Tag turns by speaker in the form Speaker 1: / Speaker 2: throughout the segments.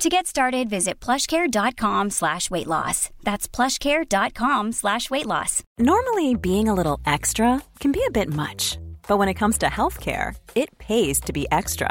Speaker 1: To get started, visit plushcare.com slash weight loss. That's plushcare.com slash weight loss.
Speaker 2: Normally, being a little extra can be a bit much, but when it comes to healthcare, it pays to be extra.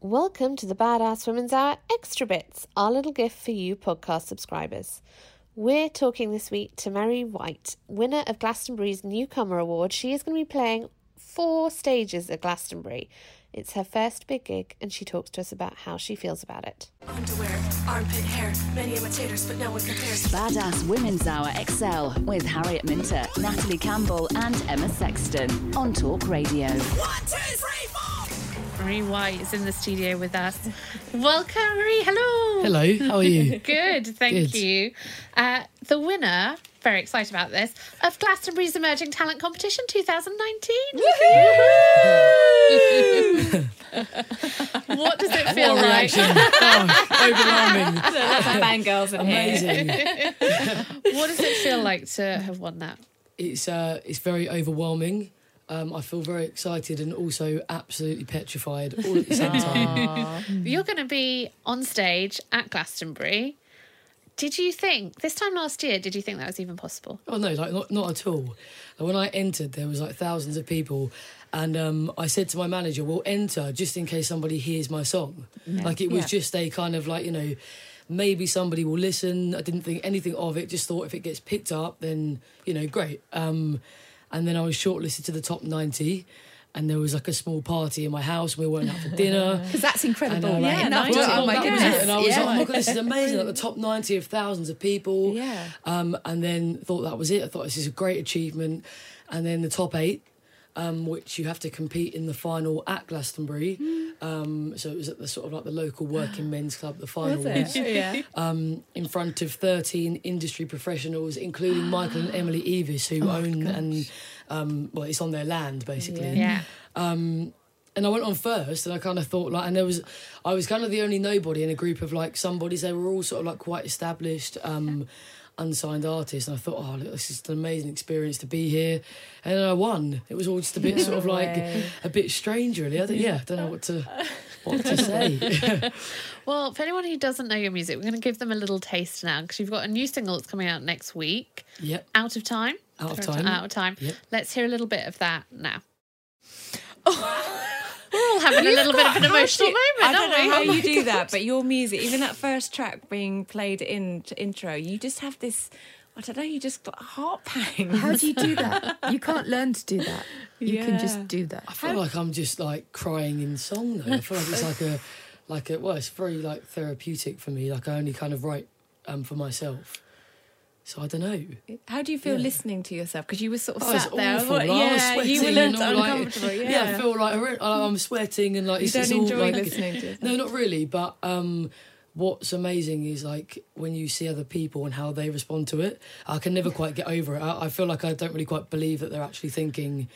Speaker 3: Welcome to the Badass Women's Hour Extra Bits, our little gift for you podcast subscribers. We're talking this week to Marie White, winner of Glastonbury's Newcomer Award. She is going to be playing four stages at Glastonbury. It's her first big gig, and she talks to us about how she feels about it.
Speaker 4: Underwear, armpit hair, many imitators, but no one compares.
Speaker 5: Badass Women's Hour XL with Harriet Minter, Natalie Campbell, and Emma Sexton on Talk Radio.
Speaker 4: One, two, three, four.
Speaker 3: Marie White is in the studio with us. Welcome, Marie. Hello.
Speaker 6: Hello, how are you?
Speaker 3: Good, thank
Speaker 6: Good.
Speaker 3: you. Uh, the winner, very excited about this, of Glastonbury's Emerging Talent Competition 2019. what does it feel
Speaker 6: What a
Speaker 3: like?
Speaker 6: Oh, overwhelming.
Speaker 7: Lots of fangirls in here.
Speaker 6: Amazing.
Speaker 3: What does it feel like to have won that?
Speaker 6: It's uh, it's very overwhelming. Um, I feel very excited and also absolutely petrified all at the same time.
Speaker 3: You're going to be on stage at Glastonbury. Did you think this time last year? Did you think that was even possible?
Speaker 6: Oh no, like not not at all. Like, when I entered, there was like thousands of people, and um, I said to my manager, "We'll enter just in case somebody hears my song." Like it was
Speaker 7: Yeah.
Speaker 6: just a kind of like you know. Maybe somebody will listen. I didn't think anything of it. Just thought if it gets picked up, then you know, great. Um, and then I was shortlisted to the top ninety, and there was like a small party in my house. We went out for dinner.
Speaker 7: Because that's incredible.
Speaker 6: And, uh, yeah,
Speaker 7: oh my
Speaker 6: that was it. And I was
Speaker 7: yeah.
Speaker 6: like, oh my god, this is amazing! Like the top ninety of thousands of people.
Speaker 7: Yeah.
Speaker 6: Um, and then thought that was it. I thought this is a great achievement. And then the top eight, um, which you have to compete in the final at Glastonbury.
Speaker 7: Hmm.
Speaker 6: Um, so it was at the sort of like the local working men's club. The final was,
Speaker 7: yeah.
Speaker 6: um, in front of 13 industry professionals, including Michael and Emily Eavis, who own and um, well, it's on their land basically.
Speaker 3: Yeah.
Speaker 6: Um, and I went on first, and I kind of thought like, and there was, I was kind of the only nobody in a group of like somebodies. They were all sort of like quite established, um, unsigned artist. and I thought, oh, look, this is an amazing experience to be here. And then I won. It was all just a bit sort of like a bit strange, really. I don't, yeah, I don't know what to what to say.
Speaker 3: Well, for anyone who doesn't know your music, we're going to give them a little taste now because you've got a new single that's coming out next week.
Speaker 6: yep.
Speaker 3: Out of time.
Speaker 6: Out of Time.
Speaker 3: Out of time.
Speaker 6: Yep.
Speaker 3: Let's hear a little bit of that now. We're all having a little bit of an emotional moment,
Speaker 7: I don't know
Speaker 3: we?
Speaker 7: how
Speaker 3: Oh
Speaker 7: you do
Speaker 3: God.
Speaker 7: that, but your music, even that first track being played in to intro, you just have this. I don't know. You just got heart pang.
Speaker 8: How do you do that? You can't learn to do that. You can just do that.
Speaker 6: I feel like I'm just like crying in song though. I feel like it's like a like a well, it's very like therapeutic for me. Like I only kind of write um for myself. So I don't know.
Speaker 7: How do you feel
Speaker 6: Yeah.
Speaker 7: listening to yourself? Because you were sort of
Speaker 6: Oh,
Speaker 7: sat there.
Speaker 6: awful. Like, I was
Speaker 7: yeah,
Speaker 6: sweating
Speaker 7: you were left
Speaker 6: all, like-
Speaker 7: uncomfortable. yeah.
Speaker 6: Yeah, I feel like I'm sweating and like
Speaker 7: you
Speaker 6: it's,
Speaker 7: don't
Speaker 6: it's all, like,
Speaker 7: listening to.
Speaker 6: No, not really. But um, what's amazing is like when you see other people and how they respond to it. I can never quite get over it. I, I feel like I don't really quite believe that they're actually thinking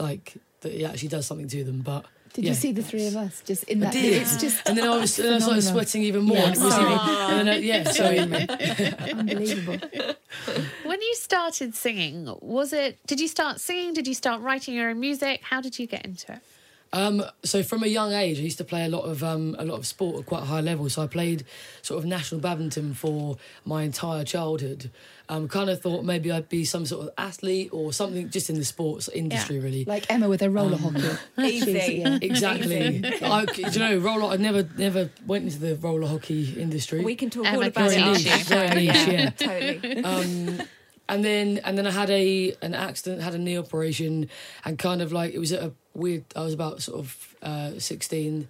Speaker 6: like that it actually does something to them. But
Speaker 8: Did
Speaker 6: yeah.
Speaker 8: you see the three of us just in
Speaker 6: I
Speaker 8: that?
Speaker 6: did.
Speaker 8: It's just
Speaker 6: and then I was, and I started sweating even more.
Speaker 8: Yeah,
Speaker 6: and it was
Speaker 8: sorry.
Speaker 6: even, and then, yeah, so
Speaker 8: unbelievable.
Speaker 3: When you started singing, was it? Did you start singing? Did you start writing your own music? How did you get into it?
Speaker 6: Um, so from a young age, I used to play a lot of um, a lot of sport at quite a high level. So I played sort of national badminton for my entire childhood. Um, kind of thought maybe I'd be some sort of athlete or something just in the sports industry, really.
Speaker 8: Like Emma with her roller hockey.
Speaker 7: Easy.
Speaker 8: yeah.
Speaker 6: Exactly. I, do you know roller? I never never went into the roller hockey industry.
Speaker 7: We can talk
Speaker 3: Emma
Speaker 7: all about
Speaker 3: can
Speaker 7: it.
Speaker 3: teach
Speaker 7: after.
Speaker 3: you.
Speaker 6: Very niche, yeah.
Speaker 7: totally.
Speaker 6: um, and then and then I had a an accident, had a knee operation, and kind of like it was at a weird. I was about sort of uh, sixteen,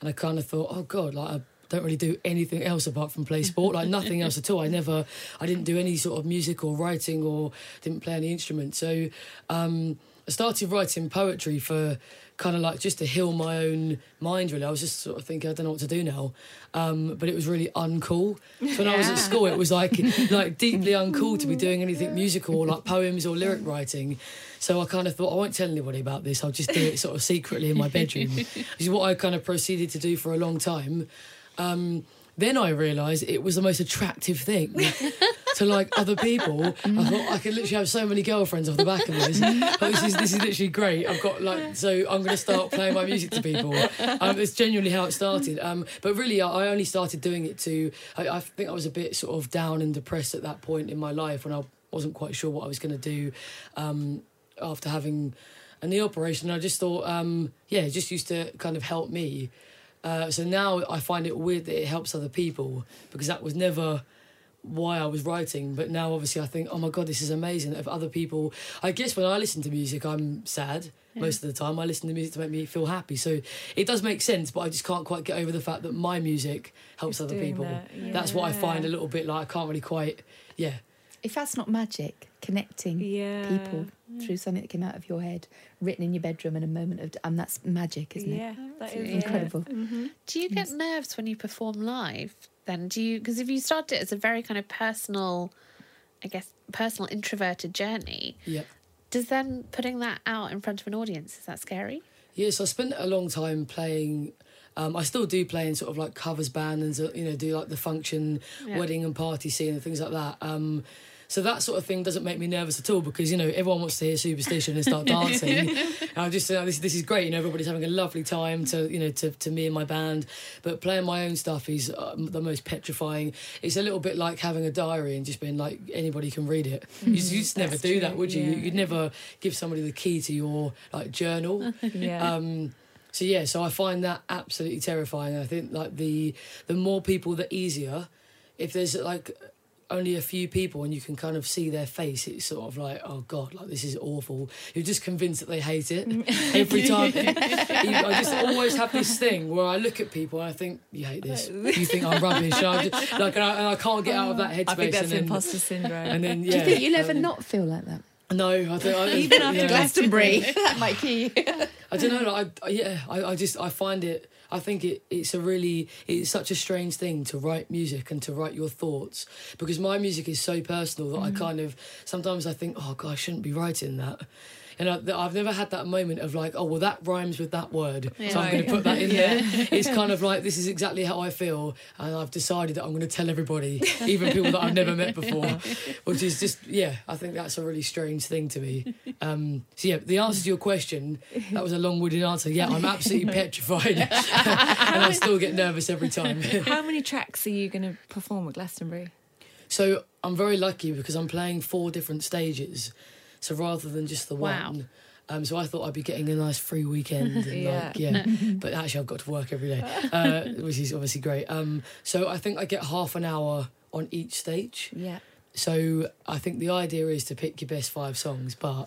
Speaker 6: and I kind of thought, oh god, like I don't really do anything else apart from play sport, like nothing else at all. I never, I didn't do any sort of music or writing or didn't play any instrument. So um, I started writing poetry for kind of like just to heal my own mind. Really, I was just sort of thinking I don't know what to do now, um, but it was really uncool. So when I was at school, it was like like deeply uncool to be doing anything musical or like poems or lyric writing. So I kind of thought I won't tell anybody about this. I'll just do it sort of secretly in my bedroom, which is what I kind of proceeded to do for a long time. Um, then I realised it was the most attractive thing to like other people. I thought I could literally have so many girlfriends off the back of this. This is this is literally great. I've got like so I'm going to start playing my music to people. Um, it's genuinely how it started. Um, but really, I, I only started doing it to. I, I think I was a bit sort of down and depressed at that point in my life when I wasn't quite sure what I was going to do um, after having a knee operation. I just thought, um, yeah, it just used to kind of help me. Uh, so now I find it weird that it helps other people because that was never why I was writing. But now, obviously, I think, oh my god, this is amazing. If other people, I guess when I listen to music, I'm sad most of the time. I listen to music to make me feel happy. So it does make sense, but I just can't quite get over the fact that my music helps other people.
Speaker 7: that,
Speaker 6: That's what I find a little bit like I can't really quite, yeah.
Speaker 8: If that's not magic, connecting
Speaker 7: Yeah.
Speaker 8: people through something that came out of your head, written in your bedroom in a moment of, and that's magic, isn't
Speaker 7: Yeah,
Speaker 8: it?
Speaker 7: that
Speaker 8: It's
Speaker 7: is
Speaker 8: incredible. Mm-hmm.
Speaker 3: Do you get nerves when you perform live? Then do you? Because if you start it as a very kind of personal, I guess, personal introverted journey,
Speaker 6: Yeah.
Speaker 3: does then putting that out in front of an audience is that scary?
Speaker 6: Yes, I spent a long time playing. Um, I still do play in sort of like covers band and you know do like the function,
Speaker 3: Yeah.
Speaker 6: wedding and party scene and things like that. Um, so that sort of thing doesn't make me nervous at all because you know everyone wants to hear Superstition and start dancing. and I just uh, this this is great. You know everybody's having a lovely time to you know to, to me and my band, but playing my own stuff is um, the most petrifying. It's a little bit like having a diary and just being like anybody can read it. You just, you just never do that, would you?
Speaker 7: yeah.
Speaker 6: You'd never give somebody the key to your like journal.
Speaker 7: Yeah.
Speaker 6: Um, so yeah, so I find that absolutely terrifying. I think like the the more people, the easier. If there's like only a few people and you can kind of see their face, it's sort of like, oh god, like this is awful. You're just convinced that they hate it every time. You- I just always have this thing where I look at people and I think you hate this. You think I'm rubbish. I just, like, and I, and I can't get out of that headspace.
Speaker 7: I think that's
Speaker 6: and then,
Speaker 7: imposter syndrome.
Speaker 6: And then yeah.
Speaker 8: Do you think you'll ever
Speaker 6: um,
Speaker 8: not feel like that?
Speaker 6: No, I think I,
Speaker 7: Even after
Speaker 6: yeah.
Speaker 7: Glastonbury.
Speaker 8: that might key.
Speaker 6: I don't know. Like, I, yeah, I, I just I find it. I think it, it's a really it's such a strange thing to write music and to write your thoughts because my music is so personal that I mm. kind of sometimes I think oh god I shouldn't be writing that. And I, I've never had that moment of like, oh well, that rhymes with that word, so I'm going to put that in there. It's kind of like this is exactly how I feel, and I've decided that I'm going to tell everybody, even people that I've never met before, which is just yeah. I think that's a really strange thing to me. Um, so yeah, the answer to your question, that was a long-winded answer. Yeah, I'm absolutely petrified, and I still get nervous every time.
Speaker 7: How many tracks are you going to perform at Glastonbury?
Speaker 6: So I'm very lucky because I'm playing four different stages. So rather than just the
Speaker 3: Wow.
Speaker 6: one. Um, so I thought I'd be getting a nice free weekend, and
Speaker 7: Yeah.
Speaker 6: like yeah. But actually, I've got to work every day, uh, which is obviously great. Um, so I think I get half an hour on each stage.
Speaker 7: Yeah.
Speaker 6: So I think the idea is to pick your best five songs, but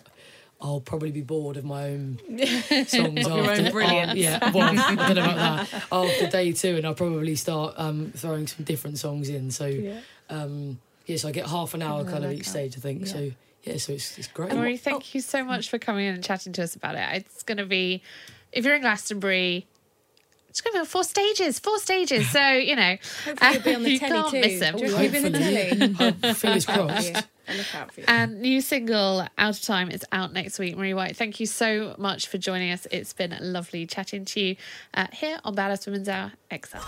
Speaker 6: I'll probably be bored of my own songs
Speaker 7: your
Speaker 6: after.
Speaker 7: own
Speaker 6: uh, yeah, well, I don't know about that. After day two, and I'll probably start um, throwing some different songs in. So yeah, um, yeah so I get half an hour kind of each stage, I think. So yeah, so it's it's great.
Speaker 3: Marie, thank you so much for coming in and chatting to us about it. It's going to be, if you're in Glastonbury, it's going to be four stages, four stages. So, you know,
Speaker 7: Hopefully you'll be on the
Speaker 3: you
Speaker 7: telly
Speaker 3: can't
Speaker 7: too.
Speaker 3: miss them.
Speaker 7: You reckon you'll be in the telly?
Speaker 6: Hopefully, fingers crossed.
Speaker 7: Yeah, I'll look out for you.
Speaker 3: And new single Out of Time is out next week. Marie White, thank you so much for joining us. It's been lovely chatting to you uh, here on Badass Women's Hour XL.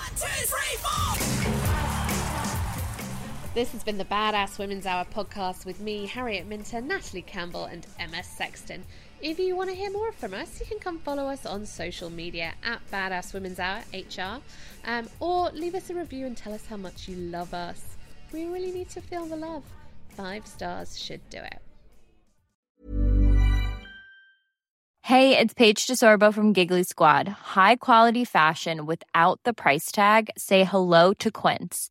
Speaker 3: This has been the Badass Women's Hour podcast with me, Harriet Minter, Natalie Campbell, and Emma Sexton. If you want to hear more from us, you can come follow us on social media at Badass Women's Hour HR, um, or leave us a review and tell us how much you love us. We really need to feel the love. Five stars should do it.
Speaker 9: Hey, it's Paige DeSorbo from Giggly Squad. High quality fashion without the price tag. Say hello to Quince.